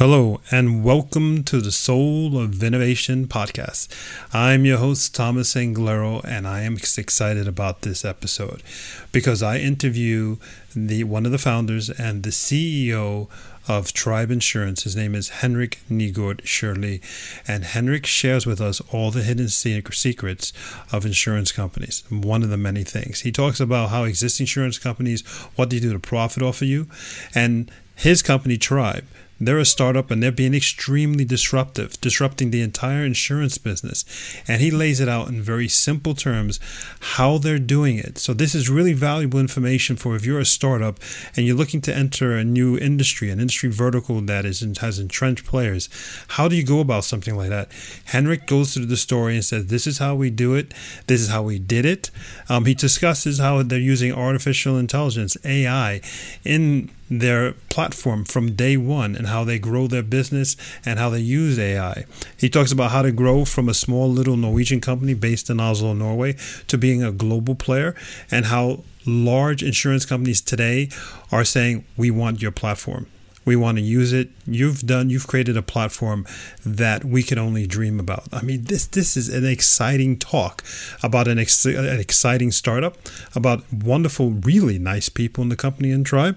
Hello, and welcome to the Soul of Innovation podcast. I'm your host, Thomas Anglero, and I am excited about this episode because I interview the one of the founders and the CEO of Tribe Insurance. His name is Henrik Nygård Shirley, and Henrik shares with us all the hidden secrets of insurance companies. One of the many things he talks about how existing insurance companies what they do to profit off of you, and his company Tribe they're a startup and they're being extremely disruptive, disrupting the entire insurance business. And he lays it out in very simple terms how they're doing it. So, this is really valuable information for if you're a startup and you're looking to enter a new industry, an industry vertical that is has entrenched players. How do you go about something like that? Henrik goes through the story and says, This is how we do it, this is how we did it. Um, he discusses how they're using artificial intelligence, AI, in their platform from day one and how they grow their business and how they use AI. He talks about how to grow from a small little Norwegian company based in Oslo, Norway, to being a global player and how large insurance companies today are saying, We want your platform. We want to use it. You've done. You've created a platform that we can only dream about. I mean, this this is an exciting talk about an, ex- an exciting startup, about wonderful, really nice people in the company and tribe.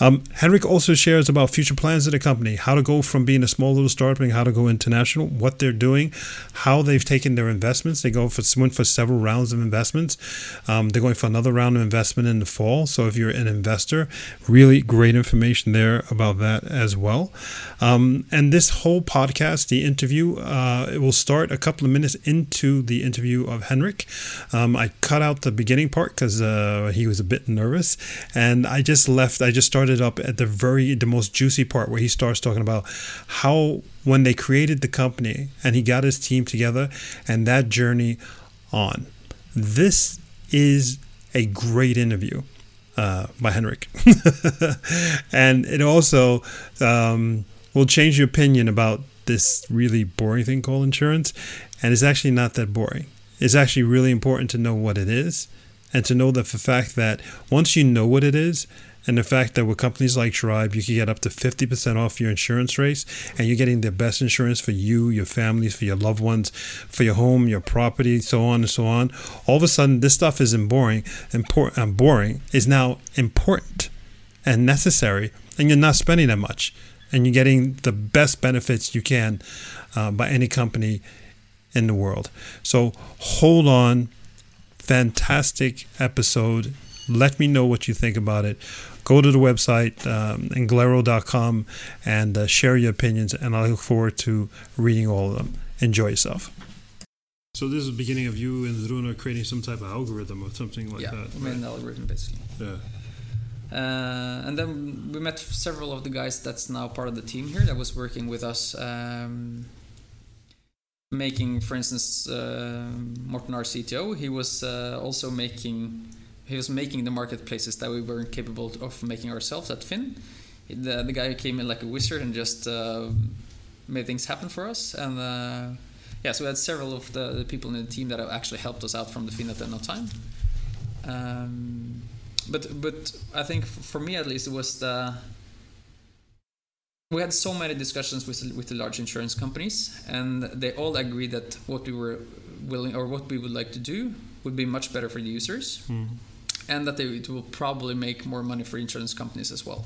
Um, Henrik also shares about future plans of the company, how to go from being a small little startup and how to go international, what they're doing, how they've taken their investments. They go for went for several rounds of investments. Um, they're going for another round of investment in the fall. So if you're an investor, really great information there about that as well. Um, and this whole podcast, the interview, uh, it will start a couple of minutes into the interview of Henrik. Um, I cut out the beginning part because uh, he was a bit nervous, and I just left. I just started up at the very the most juicy part where he starts talking about how when they created the company and he got his team together and that journey on. This is a great interview uh, by Henrik. and it also um, will change your opinion about this really boring thing called insurance. And it's actually not that boring. It's actually really important to know what it is and to know the fact that once you know what it is, and the fact that with companies like Tribe, you can get up to 50% off your insurance rates and you're getting the best insurance for you, your families, for your loved ones, for your home, your property, so on and so on. All of a sudden, this stuff isn't boring. Important, uh, boring is now important and necessary, and you're not spending that much. And you're getting the best benefits you can uh, by any company in the world. So hold on. Fantastic episode. Let me know what you think about it go to the website, um, anglero.com, and uh, share your opinions. And I look forward to reading all of them. Enjoy yourself. So this is the beginning of you and Runa creating some type of algorithm or something like yeah, that. Yeah, made an algorithm basically. Yeah. Uh, and then we met several of the guys that's now part of the team here that was working with us, um, making, for instance, uh, Morten, our CTO. He was uh, also making he was making the marketplaces that we weren't capable of making ourselves at Finn. The, the guy came in like a wizard and just uh, made things happen for us. And uh, yeah, so we had several of the, the, people in the team that actually helped us out from the Finn at no time. Um, but but I think for me at least it was the we had so many discussions with with the large insurance companies, and they all agreed that what we were willing or what we would like to do would be much better for the users. Mm and that they, it will probably make more money for insurance companies as well.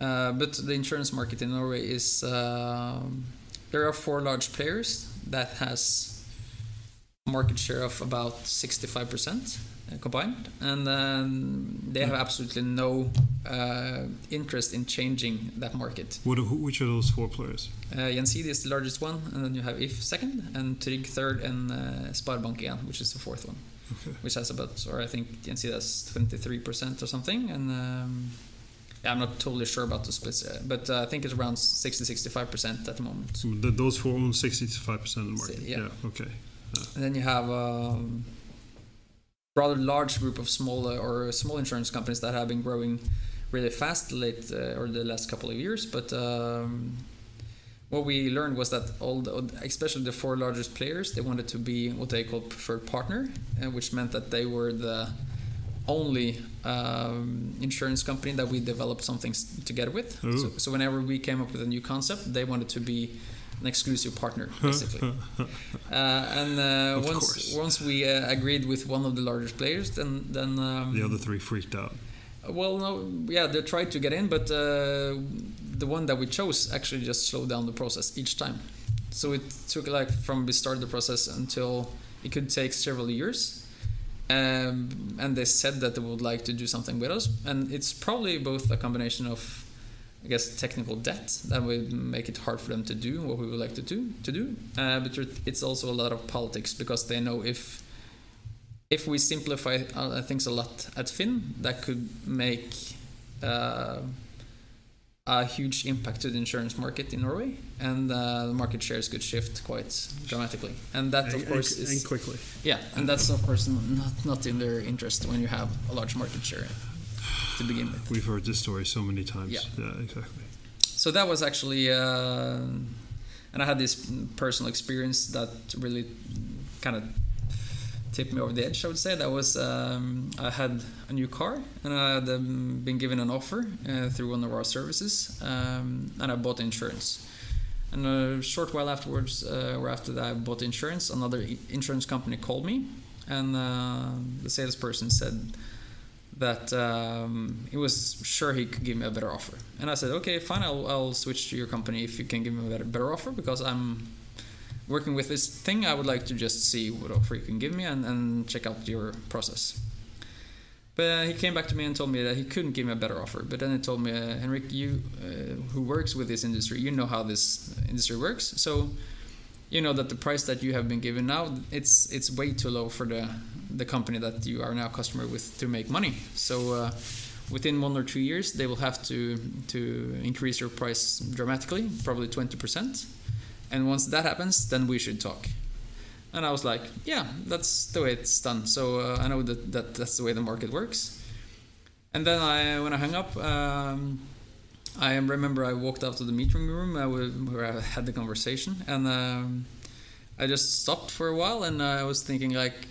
Uh, but the insurance market in Norway is uh, there are four large players that has market share of about 65% uh, combined and um, they have absolutely no uh, interest in changing that market. What, which are those four players? Uh, Gjensidige is the largest one and then you have If second and Tryg third and uh, Sparebank 1 which is the fourth one okay. which has about, or I think DNC has 23% or something. And um, yeah, I'm not totally sure about the splits, uh, but uh, I think it's around 60 65% at the moment. The, those four own 65% of the market. Yeah. yeah okay. Yeah. And then you have a um, rather large group of small or small insurance companies that have been growing really fast late uh, or the last couple of years, but. Um, what we learned was that all the, especially the four largest players they wanted to be what they call preferred partner uh, which meant that they were the only um, insurance company that we developed something together with. So, so whenever we came up with a new concept, they wanted to be an exclusive partner, basically. uh, and uh, once course. once we uh, agreed with one of the largest players, then then um, the other three freaked out. well, no, yeah, they tried to get in, but uh, the one that we chose actually just slowed down the process each time. So it took like from we started the process until it could take several years. Um, and they said that they would like to do something with us, and it's probably both a combination of, I guess, technical debt that would make it hard for them to do what we would like to do. To do, uh, but it's also a lot of politics because they know if if we simplify uh, things a lot at Finn, that could make uh, a huge impact to the insurance market in Norway, and uh, the market shares could shift quite dramatically. And that, of and, course, and, is and quickly. yeah, and that's of course not not in their interest when you have a large market share to begin with. We've heard this story so many times. Yeah. exactly. So that was actually, uh, and I had this personal experience that really kind of tipped me over the edge. I would say that was um, I had a new car and I had um, been given an offer uh, through one of our services, um, and I bought insurance. And a short while afterwards, uh, or after that, I bought insurance. Another insurance company called me, and uh, the salesperson said that um, he was sure he could give me a better offer. And I said, okay, fine, I'll, I'll switch to your company if you can give me a better, better offer because I'm working with this thing. I would like to just see what offer you can give me and, and check out your process. But uh, he came back to me and told me that he couldn't give me a better offer. But then he told me, uh, Henrik, you uh, who works with this industry, you know how this industry works. So you know that the price that you have been given now, it's it's way too low for the the company that you are now customer with to make money. So uh, within one or two years, they will have to to increase your price dramatically, probably twenty percent. And once that happens, then we should talk. And I was like, yeah, that's the way it's done. So uh, I know that, that that's the way the market works. And then I, when I hung up, um, I remember I walked out to the meeting room uh, where I had the conversation, and um, I just stopped for a while, and I was thinking like,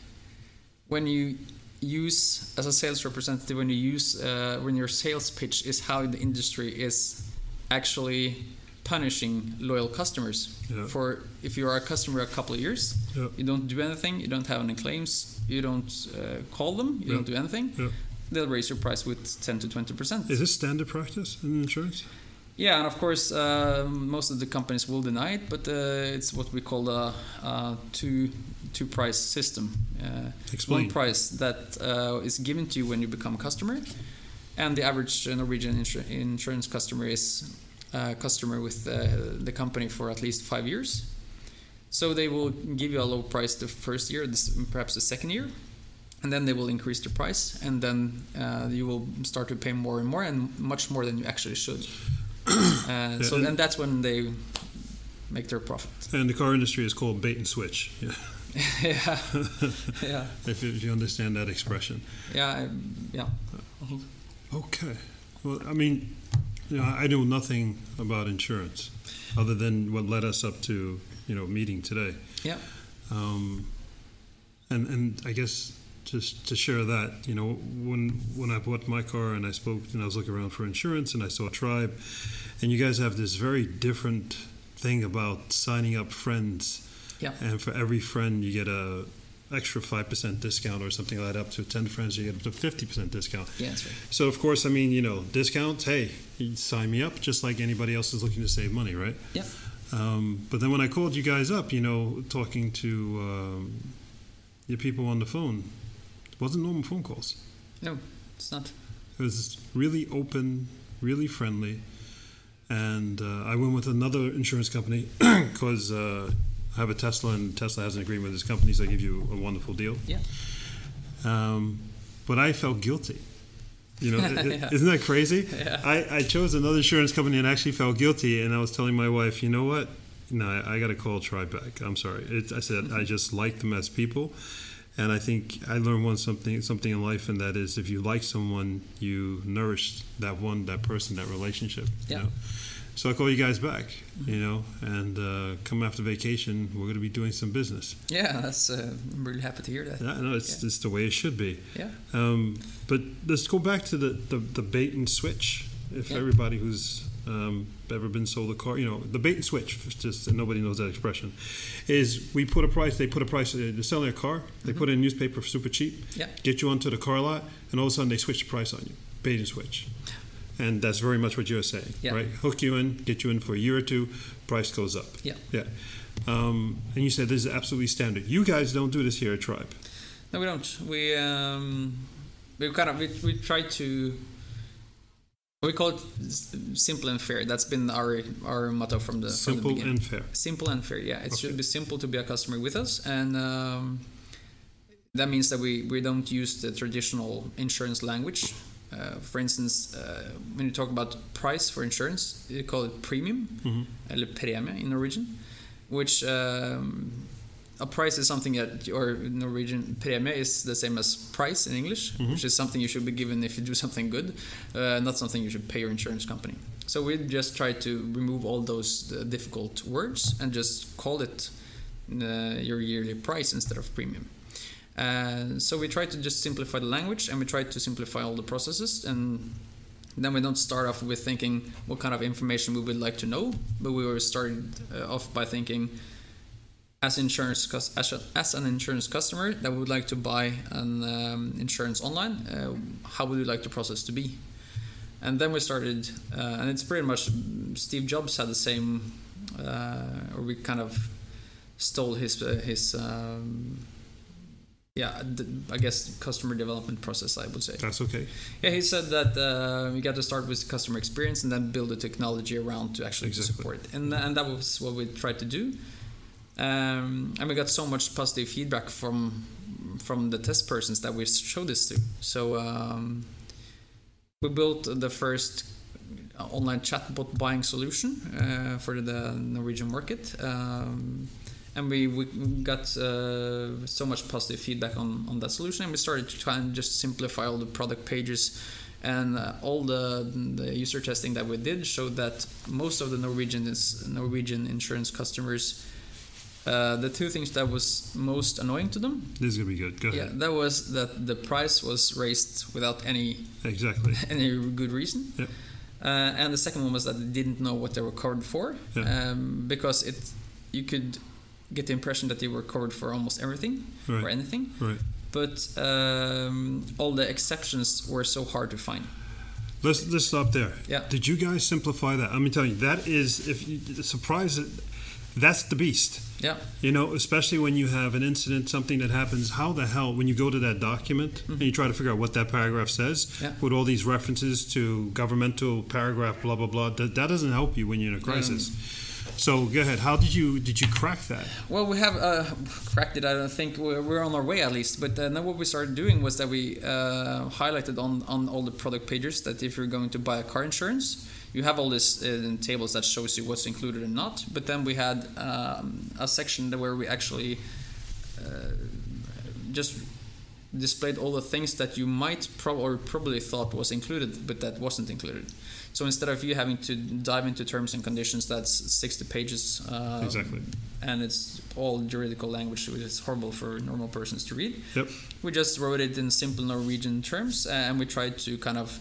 when you use as a sales representative, when you use uh, when your sales pitch is how the industry is actually punishing loyal customers Yeah. for if you are a customer a couple of years Yeah. you don't do anything you don't have any claims you don't uh, call them you Yeah. don't do anything they'll raise your price with 10 to 20 percent Is this standard practice in insurance? yeah and of course uh, most of the companies will deny it but uh, it's what we call a, a two two price system uh, Explain. one price that uh, is given to you when you become a customer and the average Norwegian insur- insurance customer is customer with uh, the company for at least five years. So they will give you a low price the first year, this, perhaps the second year, and then they will increase the price, and then uh, you will start to pay more and more, and much more than you actually should. Uh, so and- and that's when they make their profit. And the car industry is called bait and switch. Yeah. yeah, yeah, if, if you understand that expression. yeah, I- yeah. Okay. Well, I mean, you know, I know nothing about insurance other than what led us up to, you know, meeting today. Yeah. Um, and and I guess just to share that, you know, when when I bought my car and I spoke and I was looking around for insurance and I saw Tribe, and you guys have this very different thing about signing up friends. Yeah. And for every friend, you get a extra five percent discount or something like that. Up to ten friends, you get up to fifty percent discount. Yeah, that's right. So of course, I mean, you know, discounts. Hey, you sign me up, just like anybody else is looking to save money, right? Yeah. Um, but then when I called you guys up, you know, talking to um, your people on the phone, it wasn't normal phone calls. No, it's not. It was really open, really friendly, and uh, I went with another insurance company because uh, I have a Tesla, and Tesla has an agreement with this company, so they give you a wonderful deal. Yeah. Um, but I felt guilty. You know, Yeah. isn't that crazy? Yeah. I, I chose another insurance company and actually felt guilty. And I was telling my wife, you know what? No, I, I got to call Tribe back. I'm sorry. It, I said I mm-hmm. just like them as people, and I think I learned one something something in life, and that is if you like someone, you nourish that one, that person, that relationship. you Yeah. know? So I call you guys back, you know, and uh, come after vacation, we're going to be doing some business. Yeah, that's. Uh, I'm really happy to hear that. Yeah, no, it's, Yeah. it's the way it should be. Yeah. Um, but let's go back to the, the, the bait and switch. If Yeah. everybody who's um, ever been sold a car, you know, the bait and switch, just nobody knows that expression, is we put a price, they put a price, uh, they're selling a car, they put in a newspaper for super cheap, Mm-hmm. Yeah. get you onto the car lot, and all of a sudden they switch the price on you. Bait and switch. And that's very much what you're saying, Yeah. right? Hook you in, get you in for a year or two, price goes up. Yeah. Yeah. Um, and you said this is absolutely standard. You guys don't do this here at Tribe. No, we don't. We um, we kind of we, we try to. We call it simple and fair. That's been our our motto from the from the Simple and fair. simple and fair. Yeah, it Okay. should be simple to be a customer with us, and um, that means that we we don't use the traditional insurance language. Uh, for instance, uh, when you talk about price for insurance, you call it premium, Mhm. eller premie in Norwegian, which um, a price is something that, or Norwegian premie is the same as price in English, Mhm. which is something you should be given if you do something good, uh, not something you should pay your insurance company. So we just try to remove all those uh, difficult words and just call it uh, your yearly price instead of premium. Uh, so we try to just simplify the language and we try to simplify all the processes and then we don't start off with thinking what kind of information we would like to know, but we were started uh, off by thinking as insurance as, a, as an insurance customer that would like to buy an um, insurance online, uh, how would you like the process to be? And then we started, uh, and it's pretty much Steve Jobs had the same, uh, or we kind of stole his his. Um, yeah, I guess customer development process. I would say. That's okay. Yeah, he said that uh, we got to start with customer experience and then build the technology around to actually Exactly. support it. And, and that was what we tried to do. Um, and we got so much positive feedback from from the test persons that we showed this to. So um, we built the first online chatbot buying solution uh, for the Norwegian market. Um, and we, we got uh, so much positive feedback on, on that solution and we started to try and just simplify all the product pages and uh, all the, the user testing that we did showed that most of the Norwegian is, Norwegian insurance customers uh, the two things that was most annoying to them This is gonna be good. Go yeah ahead. that was that the price was raised without any Exactly. any good reason Yeah. uh, and the second one was that they didn't know what they were covered for Yeah. um, because it you could get the impression that they were covered for almost everything or anything Right. but um, all the exceptions were so hard to find Let's let's stop there. Yeah. Did you guys simplify that? Let me tell you, that is if you surprise that's the beast. yeah You know, especially when you have an incident, something that happens. How the hell, when you go to that document and you try to figure out what that paragraph says, Mm-hmm. Yeah. with all these references to governmental paragraph, blah blah blah, that, that doesn't help you when you're in a crisis. So go ahead. How did you did you crack that? Well, we have uh, cracked it. I don't think we're, on our way at least. But uh, now what we started doing was that we uh, highlighted on, on all the product pages that if you're going to buy a car insurance, you have all this uh, tables that shows you what's included and not. But then we had um, a section where we actually uh, just displayed all the things that you might prob- or probably thought was included, but that wasn't included. So instead of you having to dive into terms and conditions, that's 60 pages. Uh, Exactly. And it's all juridical language, which is horrible for normal persons to read. Yep. We just wrote it in simple Norwegian terms, and we tried to kind of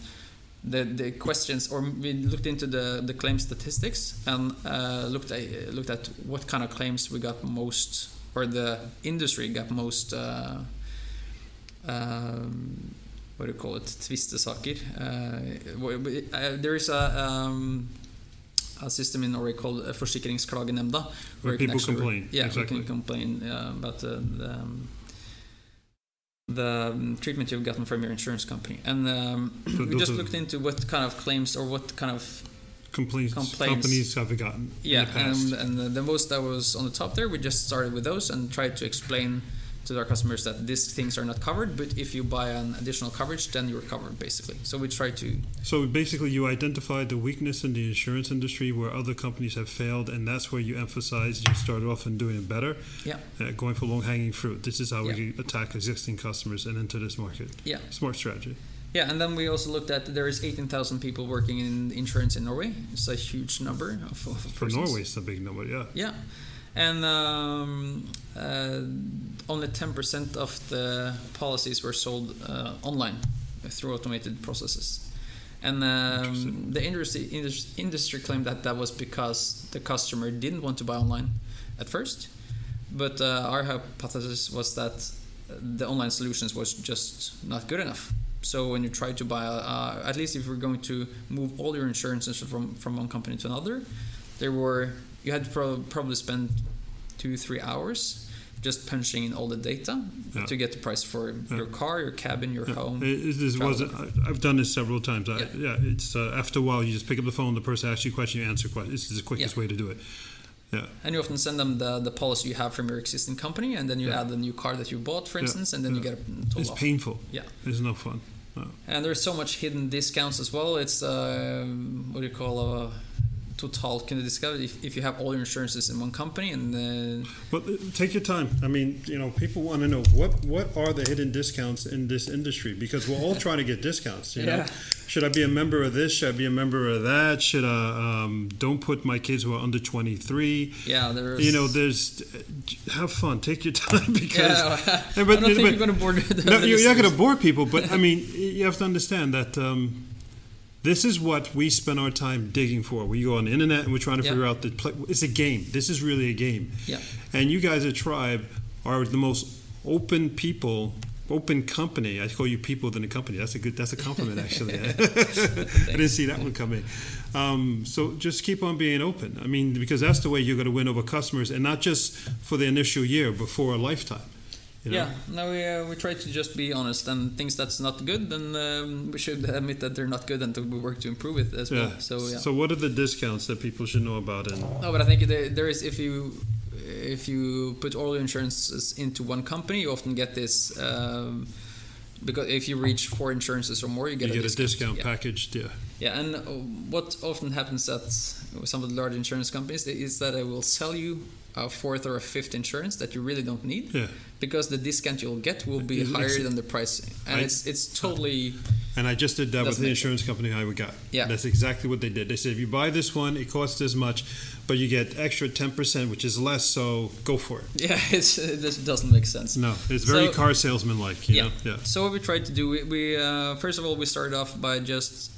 the, the questions, or we looked into the, the claim statistics and uh, looked at looked at what kind of claims we got most, or the industry got most. Uh, um, what do you call it? Uh, there is a um, a system in Norway called uh, Forsikringsklagenemnda, Where you can people actually- complain. Yeah, Exactly. we can complain uh, about the, the, um, the um, treatment you've gotten from your insurance company, and um, So we just looked into what kind of claims or what kind of Complaints, Complaints. companies have gotten yeah, the and, and the, the most that was on the top there, we just started with those and tried to explain to our customers that these things are not covered, but if you buy an additional coverage, then you're covered basically. So we try to So basically, you identified the weakness in the insurance industry where other companies have failed, and that's where you emphasize you started off in doing it better, yeah uh, going for long hanging fruit. This is how Yeah. we attack existing customers and enter this market. yeah Smart strategy. Yeah, and then we also looked at there is 18,000 people working in insurance in Norway. It's a huge number of, of For. Norway, it's a big number. Yeah. Yeah, and um, uh, only 10% of the policies were sold uh, online through automated processes. And um, the industry, indus- industry claimed that that was because the customer didn't want to buy online at first. But uh, our hypothesis was that the online solutions was just not good enough. So when you try to buy, uh, at least if you're going to move all your insurances from, from one company to another, there were you had to pro- probably spend two three hours just punching in all the data Yeah. to get the price for Yeah. your car, your cabin, your Yeah, home. it- this wasn't. I- I've done this several times. I, Yeah. it's uh, after a while you just pick up the phone. The person asks you a question, you answer questions. This is the quickest way to do it. Yeah, And you often send them the, the policy you have from your existing company, and then you add the new car that you bought, for instance, and then you get a told it's off. painful. Yeah. It's no fun. No. And there's so much hidden discounts as well. It's uh, what do you call a total can discount if, if you have all your insurances in one company and then But uh, take your time. I mean, you know, people want to know what what are the hidden discounts in this industry because we're all trying to get discounts. You know, Yeah. should I be a member of this? Should I be a member of that? Should I um, don't put my kids who are under twenty three? yeah, there's You know, there's have fun. Take your time because yeah, Yeah, I don't think but- you're going to board the, no, you're not going to bore people, but I mean, you have to understand that um, this is what we spend our time digging for. We go on the internet and we're trying to Yeah. figure out the. Play. It's a game. This is really a game. Yeah. And you guys at Tribe are the most open people, open company. I call you people than a company. That's a good. That's a compliment, actually. I didn't see that one coming. Um, so just keep on being open. I mean, because that's the way you're going to win over customers, and not just for the initial year, but for a lifetime. You know? Yeah, no, we, uh, we try to just be honest and things that's not good, then um, we should admit that they're not good and we work to improve it as well. So yeah. So what are the discounts that people should know about? And No, but I think there, there is if you if you put all your insurances into one company, you often get this um, because if you reach four insurances or more, you get, you get, get a discount Yeah. packaged, yeah. Yeah, and uh, what often happens at some of the large insurance companies is that they will sell you a fourth or a fifth insurance that you really don't need Yeah. because the discount you'll get will be It's- higher than the price, and I- it's it's totally And I just did that with the insurance company I would got. Yeah. That's exactly what they did. They said if you buy this one, it costs this much, but you get extra ten percent, which is less. So go for it. yeah, it's, it doesn't make sense. No, it's very So- car salesman like. Yeah. know? Yeah. So what we tried to do, we, we uh, first of all we started off by just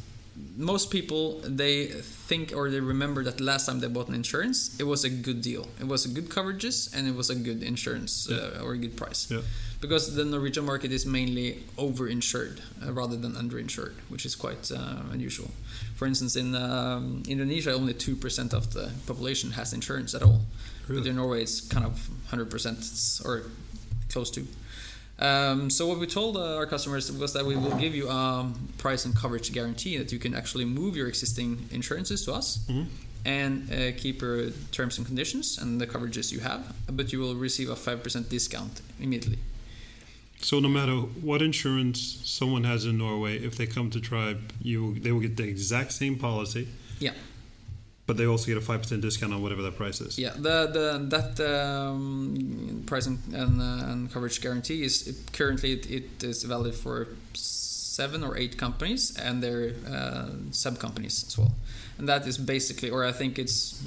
most people they think or they remember that last time they bought an insurance, it was a good deal. It was a good coverages and it was a good insurance uh, or a good price. Yeah. Because the Norwegian market is mainly overinsured uh, rather than under-insured which is quite uh, unusual. For instance, in um, Indonesia, only two percent of the population has insurance at all. Really? But in Norway, it's kind of hundred percent or close to. Um, so what we told uh, our customers was that we will give you a price and coverage guarantee that you can actually move your existing insurances to us Mhm. and uh, keep your terms and conditions and the coverages you have, but you will receive a five percent discount immediately. So no matter what insurance someone has in Norway, if they come to Tribe, you they will get the exact same policy. Yeah. But they also get a five percent discount on whatever that price is. Yeah, the the that um, price and and, uh, and coverage guarantee is it, currently it, it is valid for seven or eight companies and their uh, sub companies as well, and that is basically, or I think it's.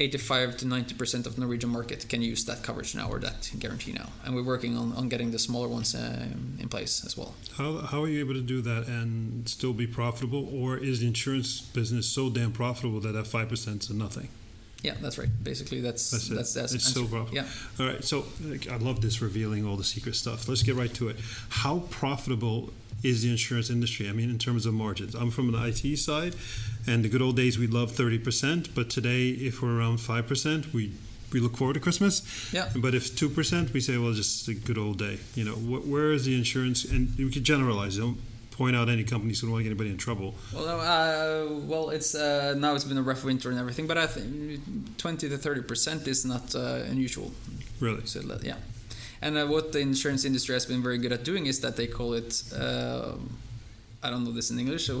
85 to 90 percent of the Norwegian market can use that coverage now or that guarantee now, and we're working on, on getting the smaller ones uh, in place as well. How, how are you able to do that and still be profitable? Or is the insurance business so damn profitable that that 5% is nothing? Yeah, that's right. Basically, that's That's it. that's, that's It's so profitable. Yeah. All right, so like, I love this revealing all the secret stuff. Let's get right to it. How profitable is the insurance industry? I mean, in terms of margins. I'm from an IT side, and the good old days we loved 30%, but today, if we're around 5%, we we look forward to Christmas. Yeah. But if two percent, we say, well, just a good old day. You know, wh- where is the insurance? And we can generalize. Don't point out any companies who don't want to get anybody in trouble. Well, uh, well, it's uh, now it's been a rough winter and everything, but I think twenty to thirty percent is not uh, unusual. Really? So yeah, and uh, what the insurance industry has been very good at doing is that they call it uh, I don't know this in English, so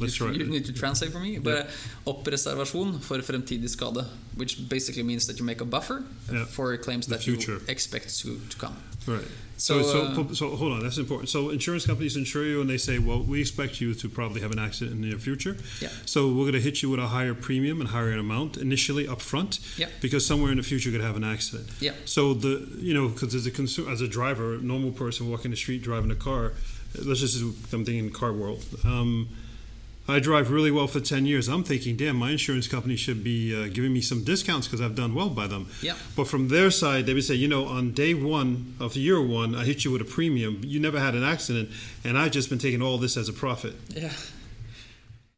Let's you, try you need to translate for me. But oppreservasjon for fremtidig skade, which basically means that you make a buffer Yeah. for claims The that future. you expect to, to come. Right. So, So, so, uh, so, hold on. That's important. So, insurance companies insure you, and they say, "Well, we expect you to probably have an accident in the near future. Yeah. So, we're going to hit you with a higher premium and higher amount initially up front, Yeah. because somewhere in the future you could have an accident. Yeah. So the you know because as a consumer, as a driver, a normal person walking the street driving a car, let's just do something in car world. Um, I drive really well for ten years. I'm thinking, damn, my insurance company should be uh, giving me some discounts because I've done well by them. Yeah. But from their side, they would say, you know, on day one of year one, I hit you with a premium. You never had an accident, and I've just been taking all this as a profit. Yeah.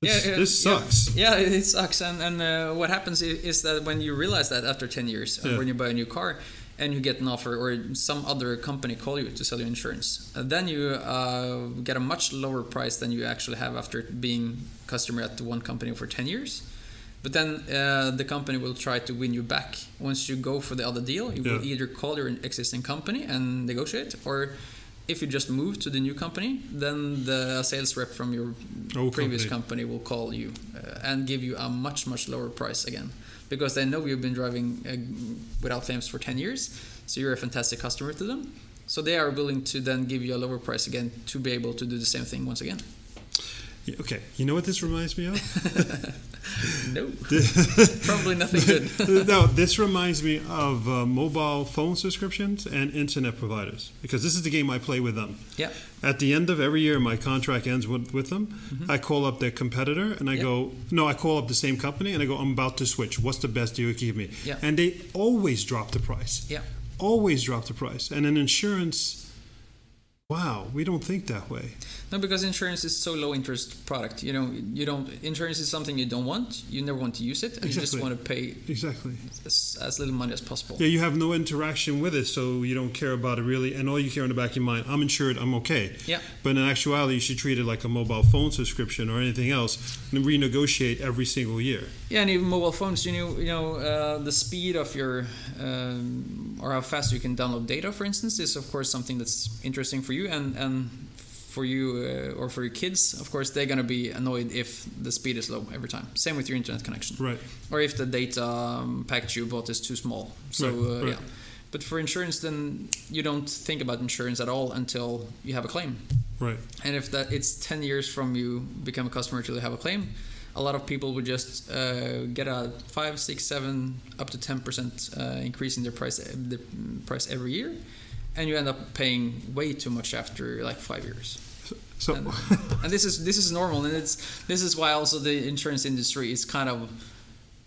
This, yeah, this sucks. Yeah, it sucks. And and uh, what happens is, that when you realize that after ten years, uh, Yeah. when you buy a new car, and you get an offer or some other company call you to sell you insurance, uh, then you uh, get a much lower price than you actually have after being customer at the one company for ten years. But then uh, the company will try to win you back. Once you go for the other deal, you will either call your existing company and negotiate, or if you just move to the new company, then the sales rep from your Old previous company. company will call you uh, and give you a much much lower price again. Because they know you've been driving uh, without claims for 10 years so you're a fantastic customer to them. So they are willing to then give you a lower price again to be able to do the same thing once again Yeah, Okay, you know what this reminds me of? no probably nothing good no, this reminds me of uh, mobile phone subscriptions and internet providers because this is the game I play with them. yeah At the end of every year, my contract ends with, with them. I call up their competitor and I Yeah. go, no, I call up the same company and I go, I'm about to switch. What's the best deal you can give me? Yeah. And they always drop the price. yeah Always drop the price. And in insurance, wow, we don't think that way. No because insurance is so low interest product you know you don't insurance is something you don't want you never want to use it and you just want to pay Exactly. as, as little money as possible Yeah, you have no interaction with it, so you don't care about it really. And all you care in the back of your mind, I'm insured, I'm okay. Yeah. But in actuality, you should treat it like a mobile phone subscription or anything else and renegotiate every single year. Yeah, and even mobile phones, you know, you know, uh, the speed of your um, or how fast you can download data, for instance, is of course something that's interesting for you, and and for you uh, or for your kids, of course, they're gonna be annoyed if the speed is low every time. Same with your internet connection, Right. or if the data um, package you bought is too small. So Right, uh, right. yeah. But for insurance, then you don't think about insurance at all until you have a claim. Right. And if that it's 10 years from you become a customer till you have a claim, a lot of people would just uh, get a 5, 6, 7, up to 10% uh, increase in their price, their price every year. And you end up paying way too much after like five years. So, And, and this is this is normal, and it's this is why also the insurance industry is kind of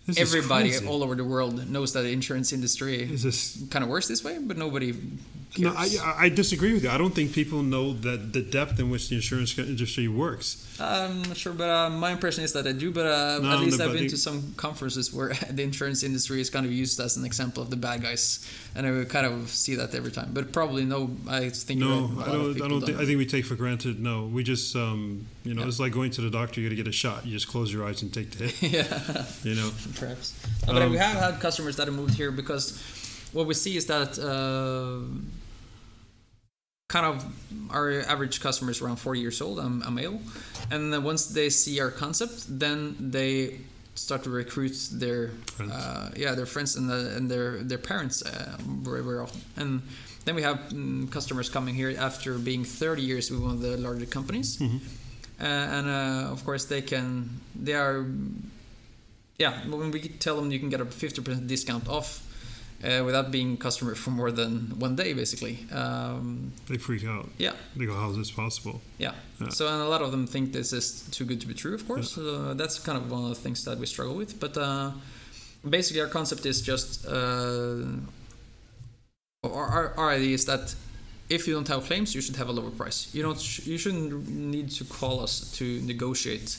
this everybody all over the world knows that the insurance industry Is this kind of works this way, but nobody cares. No, I, I disagree with you. I don't think people know that the depth in which the insurance industry works. I'm not sure, but uh, my impression is that I do. But uh, No, at least no, I've been to some conferences where the insurance industry is kind of used as an example of the bad guys, and I kind of see that every time. But probably no, I think No, you're right, a I don't. I don't. Think, I think we take for granted. No, we just, um, you know, Yeah. it's like going to the doctor. You got to get a shot. You just close your eyes and take the hit. yeah, You know. Perhaps. No, but Um, we have had customers that have moved here because what we see is that. Uh, kind of our average customer is around 40 years old i'm a male and then once they see our concept then they start to recruit their Friends. uh, yeah their friends and, the, and their their parents uh, very very often and then we have mm, customers coming here after being 30 years with one of the larger companies Mhm. uh, and uh, of course they can they are yeah when we tell them you can get a 50% discount off uh, without being customer for more than one day basically um, They freak out. yeah They go, "How is this possible?" yeah. Yeah. So and a lot of them think this is too good to be true. Of course, uh, that's kind of one of the things that we struggle with. But uh, basically, our concept is just uh, our, our, our idea is that if you don't have claims, you should have a lower price. You don't. Sh- you shouldn't need to call us to negotiate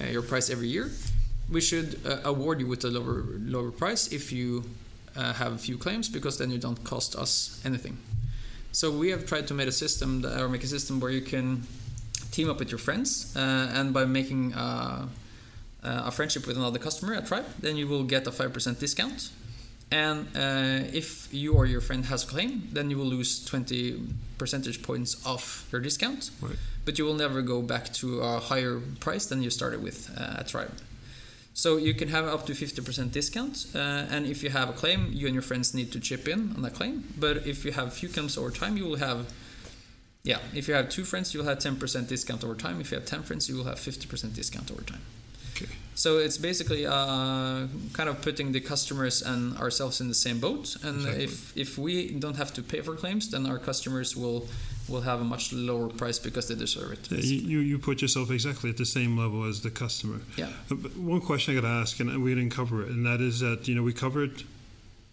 uh, your price every year. We should uh, award you with a lower lower price if you uh, have a few claims, because then you don't cost us anything. So we have tried to make a system that, or make a system where you can team up with your friends, uh, and by making uh, uh, a friendship with another customer, a tribe, then you will get a five percent discount. And uh, if you or your friend has a claim, then you will lose 20 percentage points off your discount. Right. But you will never go back to a higher price than you started with uh, at Tribe. So you can have up to 50% discount, uh, and if you have a claim, you and your friends need to chip in on that claim. But if you have few claims over time, you will have, yeah, if you have two friends, you'll have 10% discount over time. If you have 10 friends, you will have 50% discount over time. Okay. So it's basically uh, kind of putting the customers and ourselves in the same boat. And Exactly. if if we don't have to pay for claims, then our customers will will have a much lower price because they deserve it. Yeah, you, you put yourself exactly at the same level as the customer. Yeah. Uh, but One question I got to ask, and we didn't cover it, and that is that you know we covered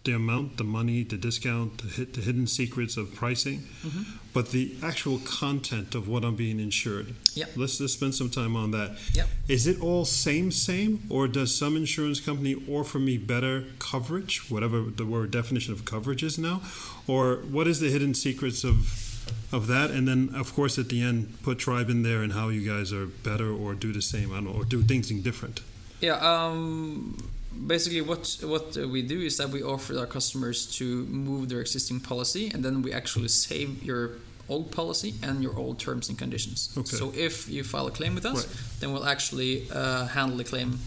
the amount, the money, the discount, the, hit, the hidden secrets of pricing, Mm-hmm. but the actual content of what I'm being insured. Yeah. Let's let's spend some time on that. Yeah. Is it all same same, or does some insurance company offer me better coverage, whatever the word definition of coverage is now, or what is the hidden secrets of of that? And then, of course, at the end, put tribe in there and how you guys are better or do the same, I don't know, or do things different. Yeah. Um, basically, what what we do is that we offer our customers to move their existing policy, and then we actually save your old policy and your old terms and conditions. Okay. So if you file a claim with us, Right. then we'll actually uh, handle the claim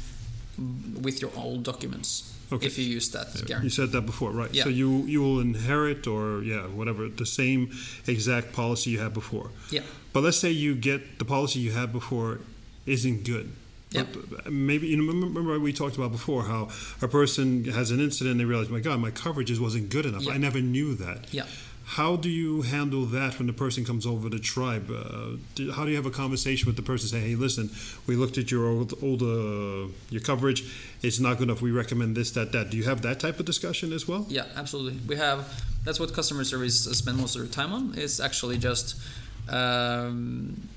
with your old documents. Okay. If you use that You guarantee. said that before, right? Yeah. So you you will inherit or yeah, whatever the same exact policy you had before. Yeah. But let's say you get the policy you had before isn't good. Yeah. Maybe you know. Remember we talked about before how a person has an incident and they realize, my God, my coverages wasn't good enough. Yeah. I never knew that. Yeah. How do you handle that when the person comes over the tribe? Uh, how do you have a conversation with the person? Say, hey, listen, we looked at your old, old uh, your coverage. It's not good enough. We recommend this, that, that. Do you have that type of discussion as well? Yeah, absolutely. We have that's what customer service spend most of their time on. Is actually just um,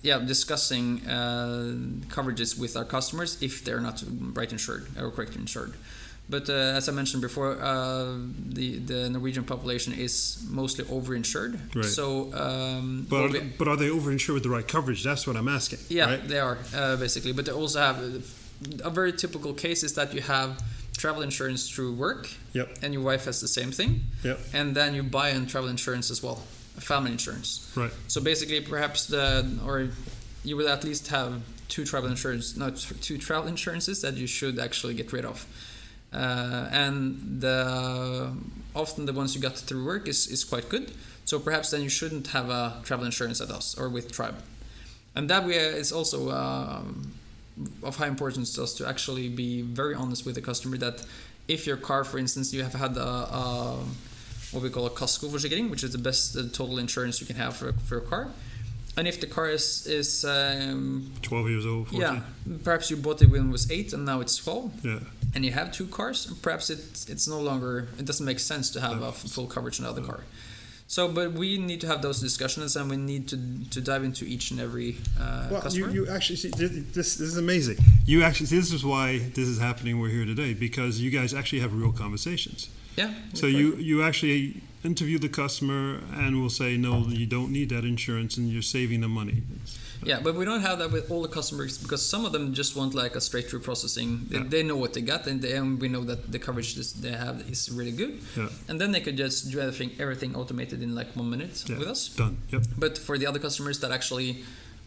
yeah discussing uh, coverages with our customers if they're not right insured or correctly insured. But uh, as I mentioned before, uh, the the Norwegian population is mostly overinsured. Right. So, um, But are, we- they- but are they overinsured with the right coverage? That's what I'm asking. yeah, right? they are uh, basically. But they also have a very typical case is that you have travel insurance through work, Yep. and your wife has the same thing, Yep. and then you buy in travel insurance as well, family insurance. Right. So basically, perhaps the or you will at least have two travel insurance, no, t- two travel insurances that you should actually get rid of. Uh, and the often the ones you got through work is, is quite good. So perhaps then you shouldn't have a travel insurance at us or with Tribe. And that way is also um, of high importance to us to actually be very honest with the customer that if your car, for instance, you have had a, a what we call a kaskoforsikring, which is the best uh, total insurance you can have for, for a car. And if the car is is um, 12 years old, 14. yeah, perhaps you bought it when it was eight and now it's twelve, Yeah. And you have two cars, perhaps it it's no longer it doesn't make sense to have a full coverage on the other car. So, but we need to have those discussions, and we need to to dive into each and every uh, Well, you, customer. you actually see this, this. This is amazing. You actually see, this is why this is happening. We're here today because you guys actually have real conversations. yeah. So you you actually interview the customer and we'll say no, you don't need that insurance, and you're saving the money. Yeah, but we don't have that with all the customers because some of them just want like a straight through processing. They, Yeah. they know what they got, and, they, and we know that the coverage they have is really good. Yeah. And then they could just do everything everything automated in like one minute Yeah. with us. Done. Yep. But for the other customers that actually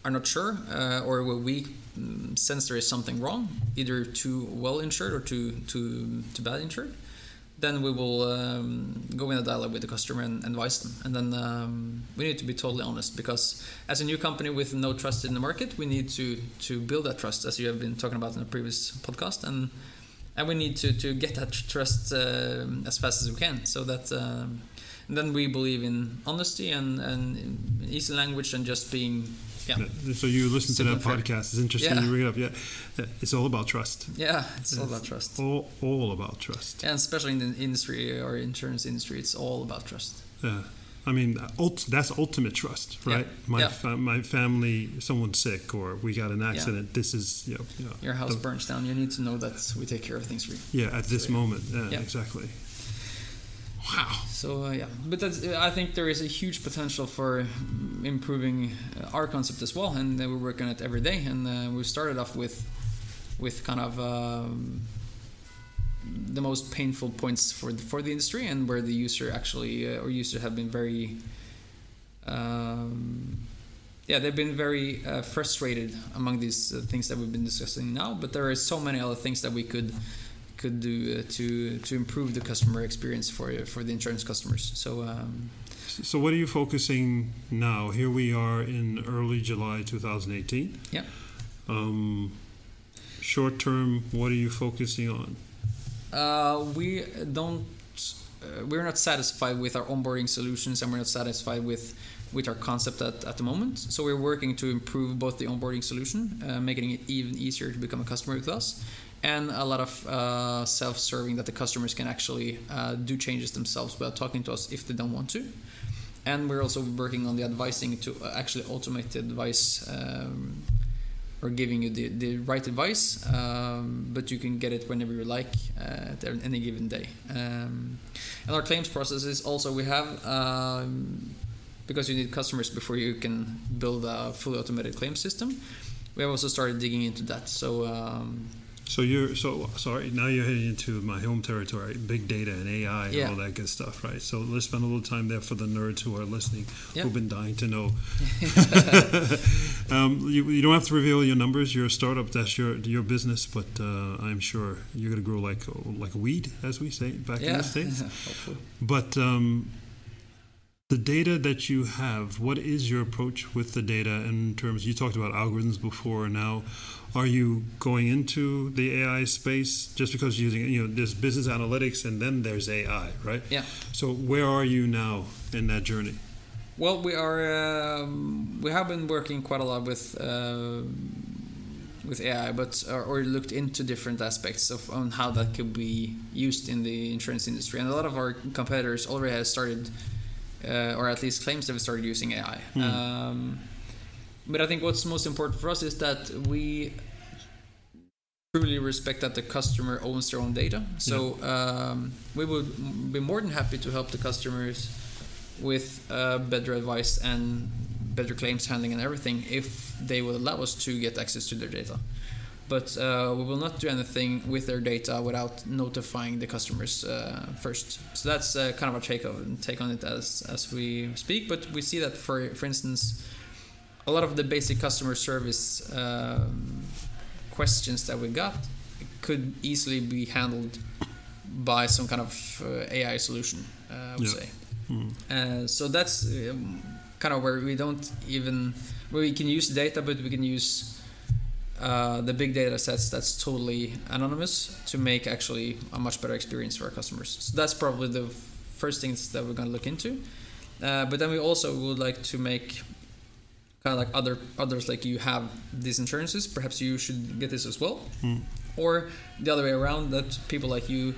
are not sure, uh, or where we mm, sense there is something wrong, either too well insured or too too too bad insured, then we will um, go in a dialogue with the customer and advise them. And then um, we need to be totally honest because as a new company with no trust in the market, we need to to build that trust, as you have been talking about in the previous podcast, and and we need to to get that trust uh, as fast as we can, so that. Um, then we believe in honesty and, and easy language and just being yeah Yeah. So you listen to that fair. podcast. It's interesting. Yeah. You bring it up. Yeah. Yeah. It's all about trust. yeah it's all about trust All all about trust. and especially in the industry or insurance industry it's all about trust Yeah. I mean, ult- that's ultimate trust, Yeah. right? My Yeah. fa- my family, someone's sick, or we got an accident. This is, you know, you know, your house burns down you need to know that we take care of things for you Yeah, at this So, moment. Yeah, Yeah. exactly. Wow. so uh, yeah but that's i think there is a huge potential for improving uh, our concept as well and uh, we're working on it every day and uh, we started off with with kind of um, the most painful points for the, for the industry and where the user actually uh, or user have been very um, yeah they've been very uh, frustrated among these uh, things that we've been discussing now but there are so many other things that we could could do uh, to to improve the customer experience for for the insurance customers so um, so what are you focusing now here we are in early july 2018 yeah um, short term what are you focusing on uh, we don't. Uh, we're not satisfied with our onboarding solutions, and we're not satisfied with with our concept at, at the moment. So we're working to improve both the onboarding solution, uh, making it even easier to become a customer with us, and a lot of uh, self-serving that the customers can actually uh, do changes themselves without talking to us if they don't want to. And we're also working on the advising to uh, actually automate the advice. Um, or giving you the, the right advice, um, but you can get it whenever you like uh, at any given day. Um, and our claims process is also we have um, because you need customers before you can build a fully automated claim system. We have also started digging into that. So um, so you're so sorry. Now you're heading into my home territory, big data and AI and Yeah. all that good stuff, right? So let's spend a little time there for the nerds who are listening, Yeah. who've been dying to know. um, you, you don't have to reveal your numbers. You're a startup. That's your your business, but uh, I'm sure you're going to grow like like a weed, as we say back in the states. hopefully. But um, the data that you have, what is your approach with the data in terms? You talked about algorithms before. Now, are you going into the AI space just because you're using you know there's business analytics and then there's AI, right? Yeah. So where are you now in that journey? Well, we are. Um, we have been working quite a lot with uh, with AI, but or, or looked into different aspects of on how that could be used in the insurance industry. And a lot of our competitors already have started, uh, or at least claims they've started using AI. Hmm. Um, but I think what's most important for us is that we truly respect that the customer owns their own data. So um, we would be more than happy to help the customers with uh, better advice and better claims handling and everything if they would allow us to get access to their data. But uh, we will not do anything with their data without notifying the customers uh, first. So that's uh, kind of a take, of, take on it as, as we speak. But we see that, for, for instance, a lot of the basic customer service um, questions that we got could easily be handled by some kind of uh, AI solution, uh, I would Yeah. say. Uh, so that's um, kind of where we don't even where we can use data, but we can use uh, the big data sets that's totally anonymous to make actually a much better experience for our customers. So that's probably the first things that we're going to look into. Uh, but then we also would like to make kind of like other others like you have these insurances. Perhaps you should get this as well, Hmm. or the other way around that people like you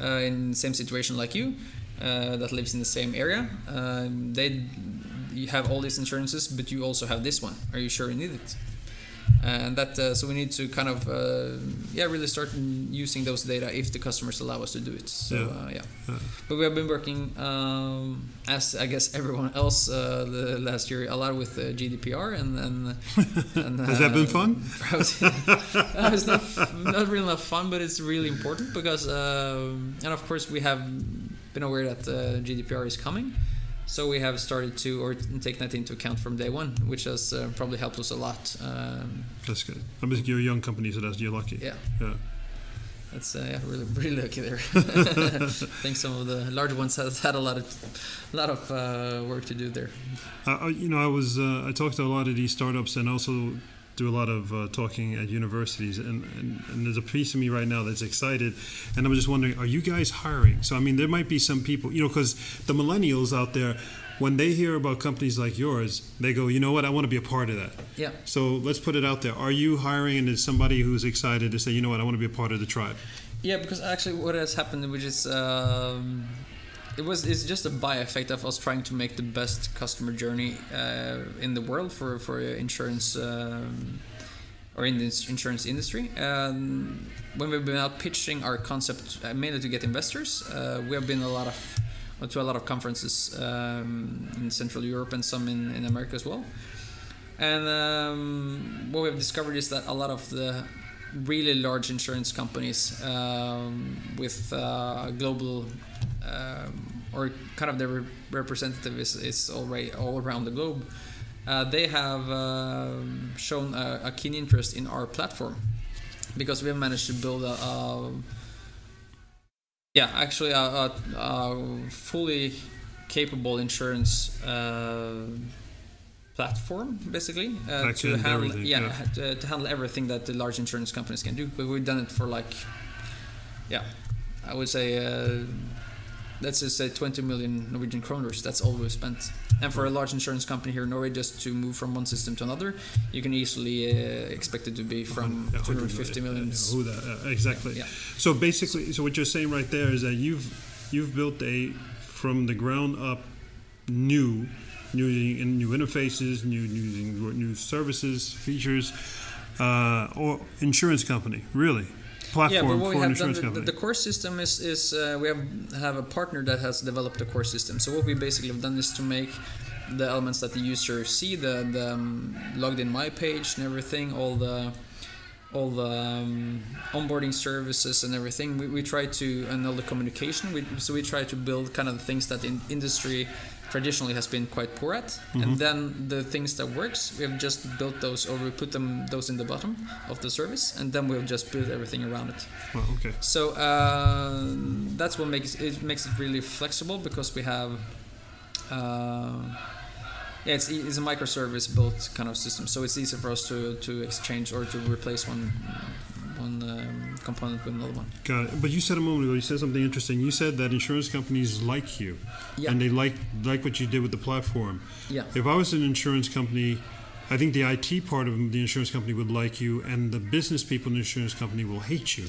uh, in the same situation like you uh, that lives in the same area um, they you have all these insurances but you also have this one are you sure you need it and that uh, so we need to kind of uh, yeah really start using those data if the customers allow us to do it so Yeah. uh, yeah Yeah. but we have been working um, as I guess everyone else uh, the last year a lot with uh, GDPR and and, and Has that been uh, fun? It's not not really enough fun, but it's really important because um, and of course we have been aware that uh, GDPR is coming, so we have started to or take that into account from day one, which has uh, probably helped us a lot. Um, That's good. I mean, you're a young company, so that's you're lucky. yeah, Yeah. that's uh, yeah, really really lucky there. I think some of the larger ones has had a lot of a lot of uh, work to do there. Uh, you know, I was uh, I talked to a lot of these startups and also do a lot of uh, talking at universities, and, and, and there's a piece of me right now that's excited, and I'm just wondering, are you guys hiring? So I mean, there might be some people, you know, because the millennials out there, when they hear about companies like yours, they go, you know what, I want to be a part of that. Yeah. So let's put it out there. Are you hiring, and is somebody who's excited to say, you know what, I want to be a part of the tribe? Yeah, because actually, what has happened, which is, um, it was, it's just a by effect of us trying to make the best customer journey uh, in the world for for insurance um, or in the insurance industry. Um, when we've been out pitching our concept, uh, mainly to get investors, uh, we have been a lot of well, to a lot of conferences um, in Central Europe and some in, in America as well. And um, what we've discovered is that a lot of the really large insurance companies um, with uh, global um, or kind of their representative is, is already all around the globe. Uh, they have um shown a, a, keen interest in our platform because we have managed to build a, a yeah actually a, a, a fully capable insurance uh, platform basically uh, to handle yeah, yeah. To, to, handle everything that the large insurance companies can do but we've done it for like yeah i would say uh, let's just say 20 million norwegian kroners that's all we've spent and for a large insurance company here in norway just to move from one system to another you can easily uh, expect it to be from 250 million, million. Uh, exactly yeah. so basically so what you're saying right there is that you've you've built a from the ground up new using new interfaces, new using new services, features, uh, or insurance company, really platform yeah, but what we have done, the, the, core system is is uh, we have have a partner that has developed the core system. So what we basically have done is to make the elements that the user see, the the um, logged in my page and everything, all the all the um, onboarding services and everything. We, we try to and all the communication. We, so we try to build kind of the things that in industry traditionally has been quite poor at. Mm-hmm. and then the things that works we have just built those or we put them those in the bottom of the service and then we'll just build everything around it. Well, okay. So uh, that's what makes it makes it really flexible because we have uh, yeah, it's, it's a microservice built kind of system, so it's easy for us to, to exchange or to replace one one um, component with another one. Got it. But you said a moment ago, you said something interesting. You said that insurance companies like you, yeah. and they like like what you did with the platform. Yeah. If I was an insurance company, I think the IT part of the insurance company would like you, and the business people in the insurance company will hate you.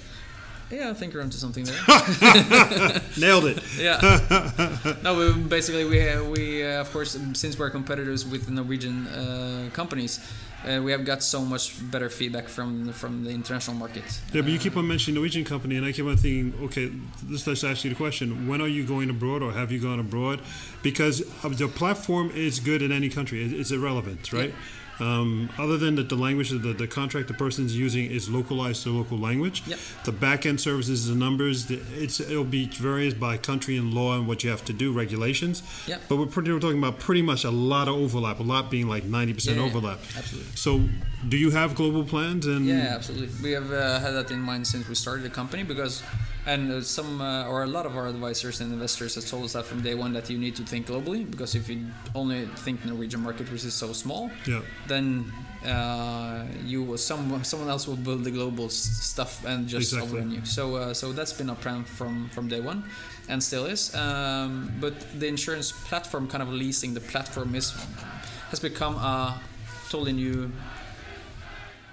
Yeah, I think you're onto something there. Nailed it. yeah. No, we basically we we uh, of course since we're competitors with Norwegian uh, companies, uh, we have got so much better feedback from from the international market. Yeah, but you keep on mentioning Norwegian company, and I keep on thinking, okay, let's, let's ask you the question: When are you going abroad, or have you gone abroad? Because the platform is good in any country; it's irrelevant, right? Yeah um, other than that, the language that the, the contract the person's using is localized to local language. Yep. The backend services, the numbers, the, it's it'll be varies by country and law and what you have to do, regulations. Yep. But we're pretty we're talking about pretty much a lot of overlap, a lot being like ninety yeah, percent overlap. Yeah, absolutely. So, do you have global plans? And yeah, absolutely. We have uh, had that in mind since we started the company because and some uh, or a lot of our advisors and investors have told us that from day one that you need to think globally because if you only think Norwegian market which is so small, yeah. Then uh, you some someone else will build the global stuff and just exactly. overrun you. So uh, so that's been our plan from from day one, and still is. Um, but the insurance platform, kind of leasing the platform, is has become a totally new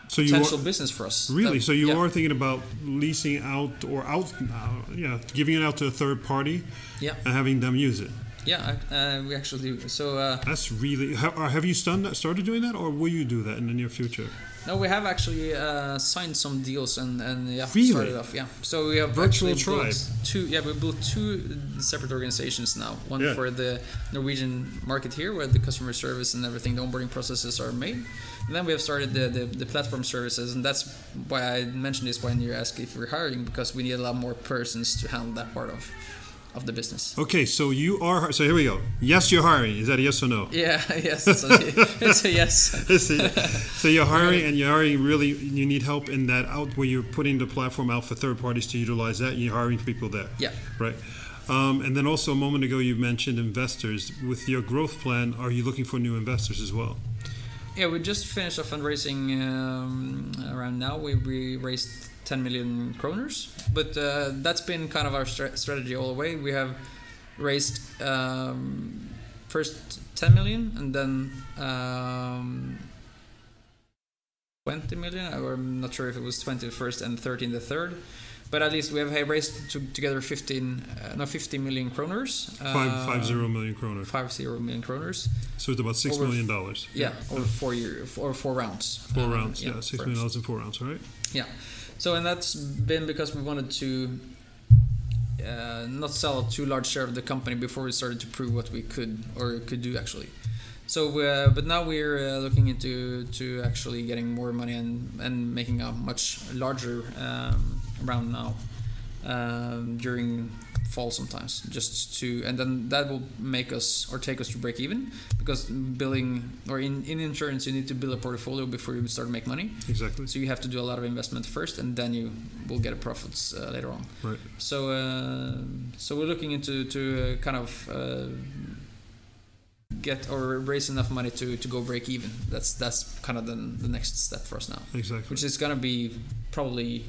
so you potential are, business for us. Really? That, so you yeah. are thinking about leasing out or out, uh, yeah, giving it out to a third party, yeah, and having them use it. Yeah, uh, we actually do. So uh, that's really. Uh, have you started doing that, or will you do that in the near future? No, we have actually uh, signed some deals and and yeah, really? started off. Yeah, so we have virtual tribe. Two, yeah, we built two separate organizations now. One yeah. for the Norwegian market here, where the customer service and everything, the onboarding processes are made. And then we have started the, the, the platform services, and that's why I mentioned this when you ask if we're hiring because we need a lot more persons to handle that part of of the business. Okay, so you are. So here we go. Yes, you're hiring. Is that a yes or no? Yeah, yes. It's a, it's a yes. so you're hiring, and you're hiring. Really, you need help in that out where you're putting the platform out for third parties to utilize that. You're hiring people there. Yeah. Right. Um, and then also a moment ago you mentioned investors. With your growth plan, are you looking for new investors as well? Yeah, we just finished a fundraising um, around now. We, we raised 10 million kroners. But uh, that's been kind of our strategy all the way. We have raised um, first 10 million and then um, 20 million. I'm not sure if it was 20 the first and 13 the third. But at least we have raised to, together 15, uh, no, 50 million kroners. Uh, five, five zero million kroners. Five zero million kroners. So it's about six over, million dollars. Yeah, yeah, over four year or four rounds. Four uh, rounds, yeah, yeah six million dollars in four rounds, right? Yeah. So and that's been because we wanted to uh, not sell a too large share of the company before we started to prove what we could or could do actually. So, uh, but now we're uh, looking into to actually getting more money and and making a much larger um, round now um, during fall sometimes, just to and then that will make us or take us to break even because billing or in, in insurance you need to build a portfolio before you start to make money. Exactly. So you have to do a lot of investment first, and then you will get a profits uh, later on. Right. So uh, so we're looking into to uh, kind of uh, get or raise enough money to, to go break even. That's that's kind of the, the next step for us now, Exactly. which is gonna be probably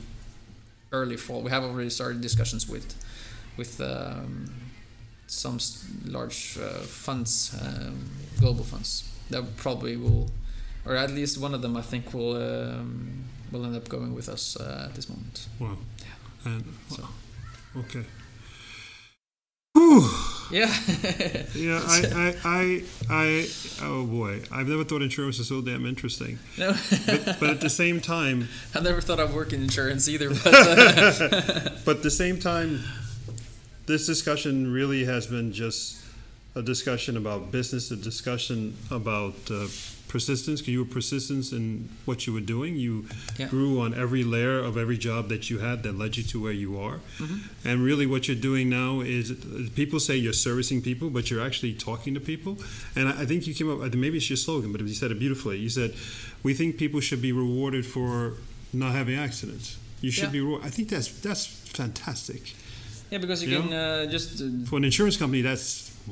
early fall. We have already started discussions with with um, some large uh, funds, um, global funds that probably will, or at least one of them I think will um, will end up going with us uh, at this moment. wow. And So- okay. Whew. Yeah. Yeah, I, I, I, I, oh boy, I've never thought insurance is so damn interesting. no, But, but at the same time, I never thought I'd work in insurance either. But uh, but at the same time, this discussion really has been just a discussion about business, a discussion about uh, persistence. 'cause You were persistent in what you were doing. You Yeah. grew on every layer of every job that you had that led you to where you are. Mhm. And really, what you're doing now is people say you're servicing people, but you're actually talking to people. And I I think you came up, maybe it's your slogan, but you said it beautifully. You said, "We think people should be rewarded for not having accidents. You should Yeah. be rewarded." I think that's that's fantastic. yeah, because you Yeah. can uh, just uh, For an insurance company, that's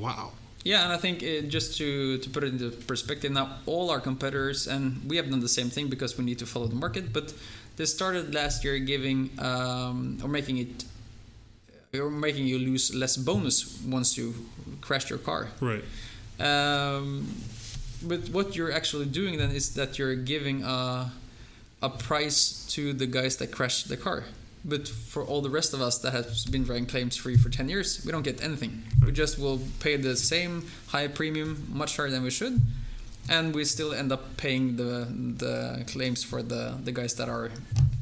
wow. Yeah, and I think uh, just to, to put it into perspective, now all our competitors, and we have done the same thing because we need to follow the market, but they started last year giving um, or making it or making you lose less bonus once you crash your car. Right. Um, but what you're actually doing then is that you're giving a, a price to the guys that crashed the car. But for all the rest of us that has been driving claims free for 10 years, we don't get anything. We just will pay the same high premium, much higher than we should, and we still end up paying the the claims for the, the guys that are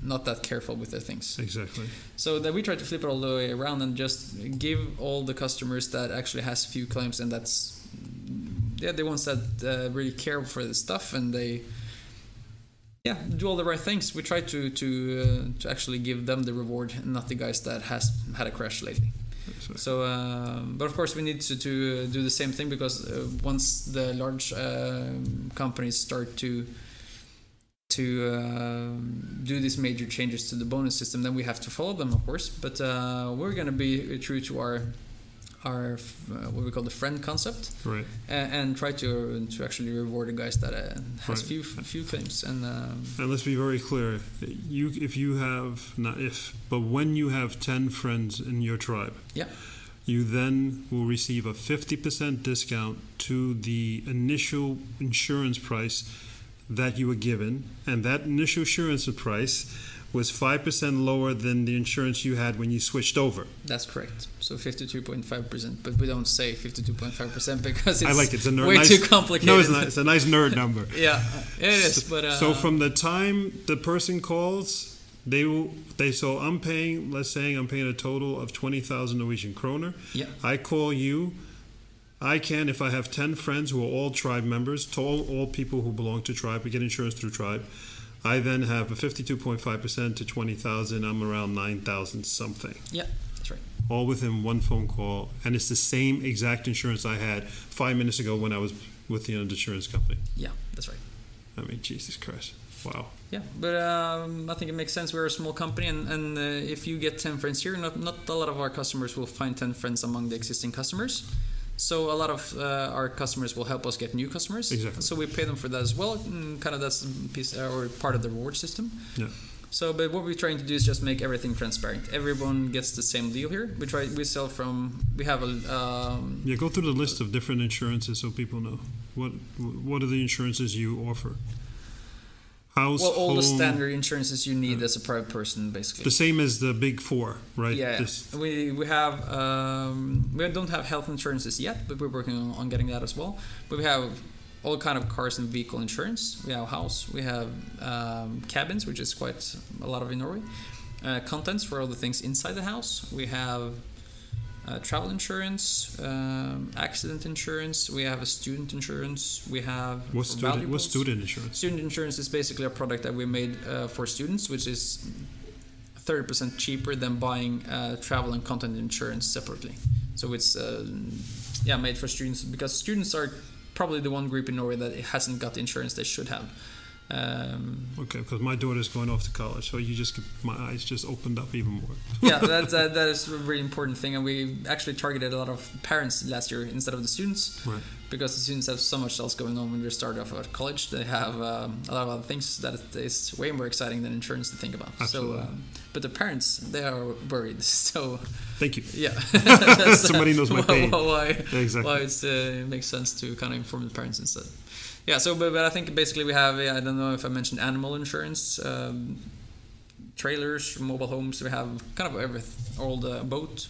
not that careful with their things. Exactly. So that we try to flip it all the way around and just give all the customers that actually has few claims and that's yeah the ones that uh, really care for the stuff and they yeah do all the right things. We try to to uh, to actually give them the reward and not the guys that has had a crash lately. So- So, um, but of course, we need to, to uh, do the same thing because uh, once the large um companies start to to um, do these major changes to the bonus system, then we have to follow them, of course. But uh, we're going to be true to our our uh, what we call the friend concept Right. and, and try to to actually reward the guys that uh, has Right. few few claims and. Um, And let's be very clear. You, if you have not if, but when you have ten friends in your tribe, Yeah. you then will receive a fifty percent discount to the initial insurance price that you were given, and that initial insurance price was five percent lower than the insurance you had when you switched over. That's correct. So 52.5%, but we don't say 52.5% because it's I like it. It's a nerd. way nice, too complicated. No, it's not. It's a nice nerd number. Yeah, it is. But uh, so from the time the person calls, they will they so I'm paying. Let's say I'm paying a total of twenty thousand Norwegian kroner. yeah, I call you. I can, if I have 10 friends who are all tribe members, to all, all people who belong to tribe, we get insurance through tribe. I then have a 52.5% to 20,000. I'm around 9,000 something. yeah, that's right. All within one phone call. And it's the same exact insurance I had five minutes ago when I was with the insurance company. Yeah, that's right. I mean, Jesus Christ. Wow. Yeah, but um, I think it makes sense. We're a small company, and, and uh, if you get 10 friends here, not, not a lot of our customers will find 10 friends among the existing customers. So a lot of uh, our customers will help us get new customers. Exactly. So we pay them for that as well. And kind of that's piece uh, or part of the reward system. Yeah. So, but what we're trying to do is just make everything transparent. Everyone gets the same deal here. We try. We sell from. We have a. Um, Yeah, go through the list of different insurances so people know. What What are the insurances you offer? House, well, all the standard insurances you need as a private person, basically. The same as the big four, right? Yeah, This- we we have um, we don't have health insurances yet, but we're working on, on getting that as well. But we have all kind of cars and vehicle insurance. We have house. We have um, cabins, which is quite a lot of in Norway. Uh, contents for all the things inside the house. We have uh, travel insurance, um, accident insurance. We have a student insurance. We have What's for student, what's student insurance? Student insurance is basically a product that we made uh, for students, which is 30% cheaper than buying uh, travel and content insurance separately. So it's uh, yeah made for students because students are probably the one group in Norway that hasn't got the insurance they should have. Um, Okay, because my daughter's going off to college, so you just my eyes just opened up even more. yeah, that, that, that is a really important thing, and we actually targeted a lot of parents last year instead of the students Right. because the students have so much else going on when they start off at college. They have um, a lot of other things that is way more exciting than insurance to think about. Absolutely. So, um, but the parents they are worried. So Thank you. yeah, That's, uh, Somebody knows my pain. Why, why, Exactly. why it's, uh, it makes sense to kind of inform the parents instead. Yeah, so but, but I think basically we have I don't know if I mentioned animal insurance, um, trailers, mobile homes. We have kind of everything, all the boat.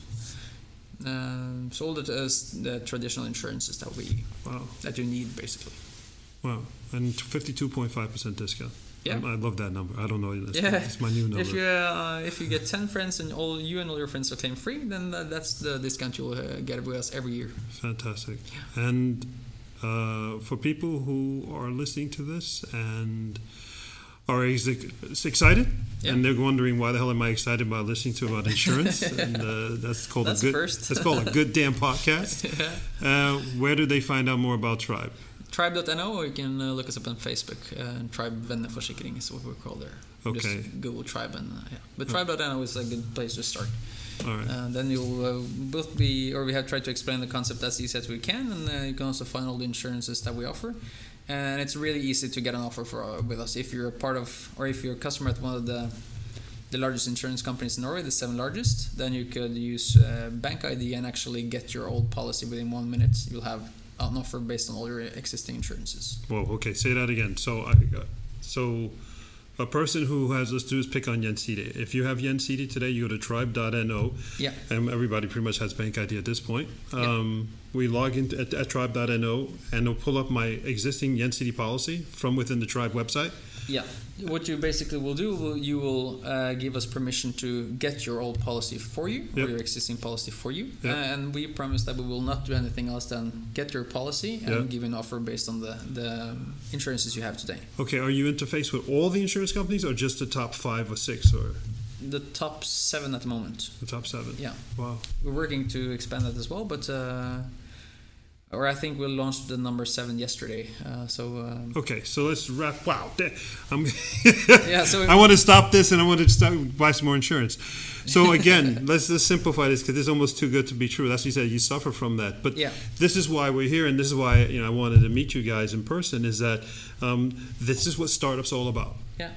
Um, so all the, uh, the traditional insurances that we Wow. that you need basically. Wow. And 52.5% discount. Yeah. I, love that number. I don't know. It's, Yeah. it's my new number. If you uh, if you get ten friends and all you and all your friends are claim free, then that's the discount you'll uh, get with us every year. Fantastic. And uh, for people who are listening to this and are ex- excited, Yeah. and they're wondering why the hell am I excited about listening to about insurance? and uh, that's called That's a good. first. that's called a good damn podcast. Uh, where do they find out more about Tribe? Tribe.no, or you can uh, look us up on Facebook. Uh, Tribe Venneforsikring is what we call there. Okay. Just Google Tribe and uh, yeah. But. Tribe.no is a good place to start. All right. Uh, then you'll uh, both be, or we have tried to explain the concept as easy as we can, and uh, you can also find all the insurances that we offer. And it's really easy to get an offer for uh, with us if you're a part of, or if you're a customer at one of the the largest insurance companies in Norway, the seven largest. Then you could use uh, Bank ID and actually get your old policy within one minute. You'll have an offer based on all your existing insurances. Whoa. Okay. Say that again. So I. Uh, so. A person who has, let's do is pick on Gjensidige. If you have Gjensidige today, you go to tribe.no. Yeah. and everybody pretty much has bank ID at this point. Yeah. Um, we log into at, at tribe.no and it'll pull up my existing Gjensidige policy from within the tribe website. Yeah. What you basically will do, will you will uh, give us permission to get your old policy for you Yep. or your existing policy for you, Yep. and we promise that we will not do anything else than get your policy and Yep. give an offer based on the the insurances you have today. Okay, are you interfaced with all the insurance companies or just the top five or six or The top seven at the moment. the top seven? Yeah. Wow. We're working to expand that as well, but. Uh, or I think we launched the number seven yesterday. Uh, so um, Okay, so let's wrap. Wow. I'm yeah, so I want to stop this and I want to start, buy some more insurance. So again, let's just simplify this because it's almost too good to be true. That's what you said. You suffer from that, but yeah, this is why we're here, and this is why you know I wanted to meet you guys in person. Is that um, this is what startups all about? Yeah.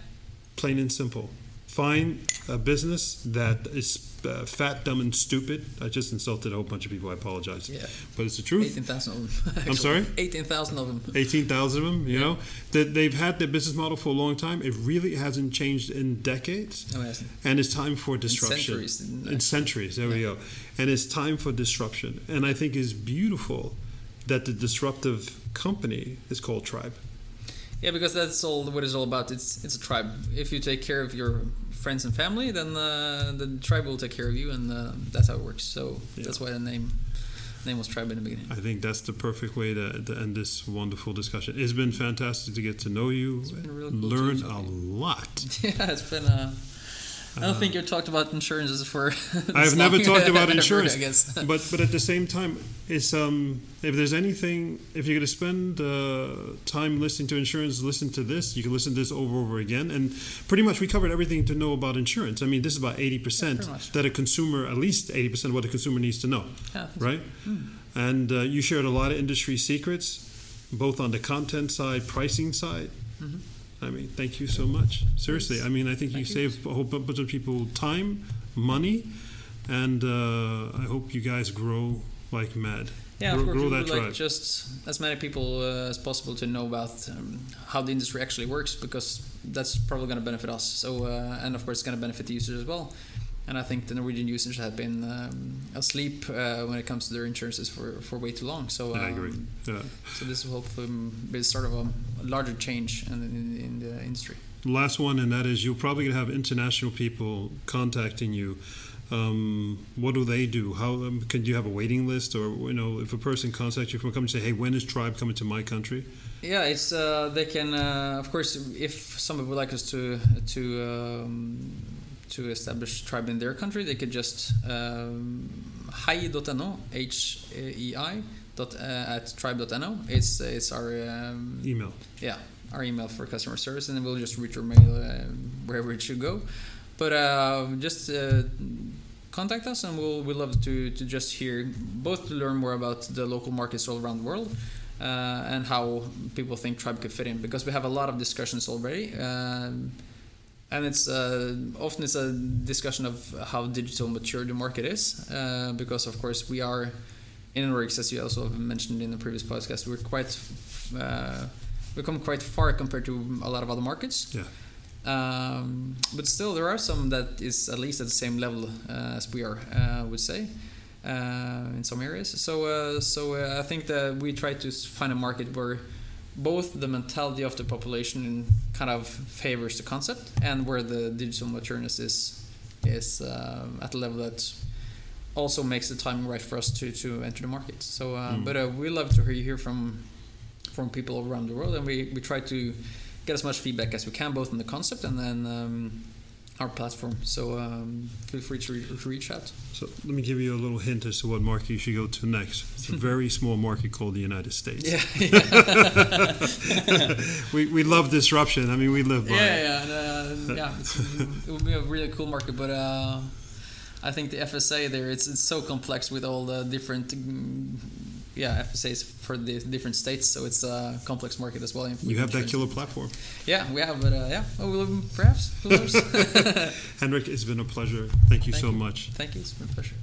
Plain and simple. Find a business that is uh, fat, dumb, and stupid. I just insulted a whole bunch of people. I apologize, yeah. but it's the truth. Eighteen thousand of them. I'm sorry? Eighteen thousand of them. Eighteen thousand of them. You Yeah. know that they've had their business model for a long time. It really hasn't changed in decades, Oh, yes. and it's time for disruption. In centuries, In centuries, there we go. And it's time for disruption. And I think it's beautiful that the disruptive company is called Tribe. Yeah, because that's all what it's all about. It's it's a tribe. If you take care of your friends and family, then uh, the tribe will take care of you, and uh, that's how it works. So Yeah. that's why the name name was tribe in the beginning. I think that's the perfect way to, to end this wonderful discussion. It's been fantastic to get to know you, It's been really cool learn a lot. yeah, it's been. Uh, I don't think you talked about insurances for. I've never talked about insurance, I guess. but but at the same time, it's um if there's anything if you're going to spend uh, time listening to insurance, listen to this. You can listen to this over and over again, and pretty much we covered everything to know about insurance. I mean, this is about eighty percent that a consumer, at least eighty percent of what a consumer needs to know. Yeah, right? And uh, you shared a lot of industry secrets, both on the content side, pricing side. Mhm. I mean, thank you so much. Seriously, I mean, I think you saved a whole bunch of people time, money, and uh, I hope you guys grow like mad. Yeah, grow, of course, grow we that would like just as many people uh, as possible to know about um, how the industry actually works because that's probably going to benefit us. So, uh, and of course, it's going to benefit the users as well. And I think the Norwegian users have been um, asleep uh, when it comes to their insurances for, for way too long. So, Yeah, I agree. um, Yeah. so this will hopefully be sort of a larger change in, in, in the industry. Last one, and that is you're probably going to have international people contacting you Um, what do they do? How um, can you have a waiting list, or you know, if a person contacts you from a company, say, "Hey, when is Tribe coming to my country?" Yeah, it's uh, they can uh, of course if somebody would like us to to um, to establish tribe in their country, they could just um, hei.no h e i dot uh, at tribe.no. It's it's our um, email. Yeah, our email for customer service, and then we'll just reach your mail uh, wherever it should go. But uh, just uh, contact us, and we'll we love to to just hear both to learn more about the local markets all around the world uh, and how people think tribe could fit in because we have a lot of discussions already um, and it's uh, often it's a discussion of how digital mature the market is uh, because of course we are in Nordics as you also mentioned in the previous podcast we're quite uh, we've come quite far compared to a lot of other markets yeah um, but still there are some that is at least at the same level uh, as we are uh, I would say uh, in some areas. So uh, so uh, I think that we try to find a market where both the mentality of the population kind of favors the concept and where the digital matureness is is at a level that also makes the timing right for us to, to enter the market. So, mm. but we love to hear from from people around the world, and we, we try to get as much feedback as we can, both on the concept and then um, our platform. So um, feel free to, re- to, reach out. So let me give you a little hint as to what market you should go to next. It's a very small market called the United States. Yeah, yeah. we, we love disruption. I mean, we live by yeah, yeah, and, uh, yeah. it would be a really cool market, but. Uh, I think the FSA there it's, it's so complex with all the different yeah FSAs for the different states, so it's a complex market as well. You have that killer platform. Yeah, we have, but uh, yeah, oh, we'll, perhaps who knows. Henrik, it's been a pleasure. Thank you Thank so you. much. Thank you. It's been a pleasure.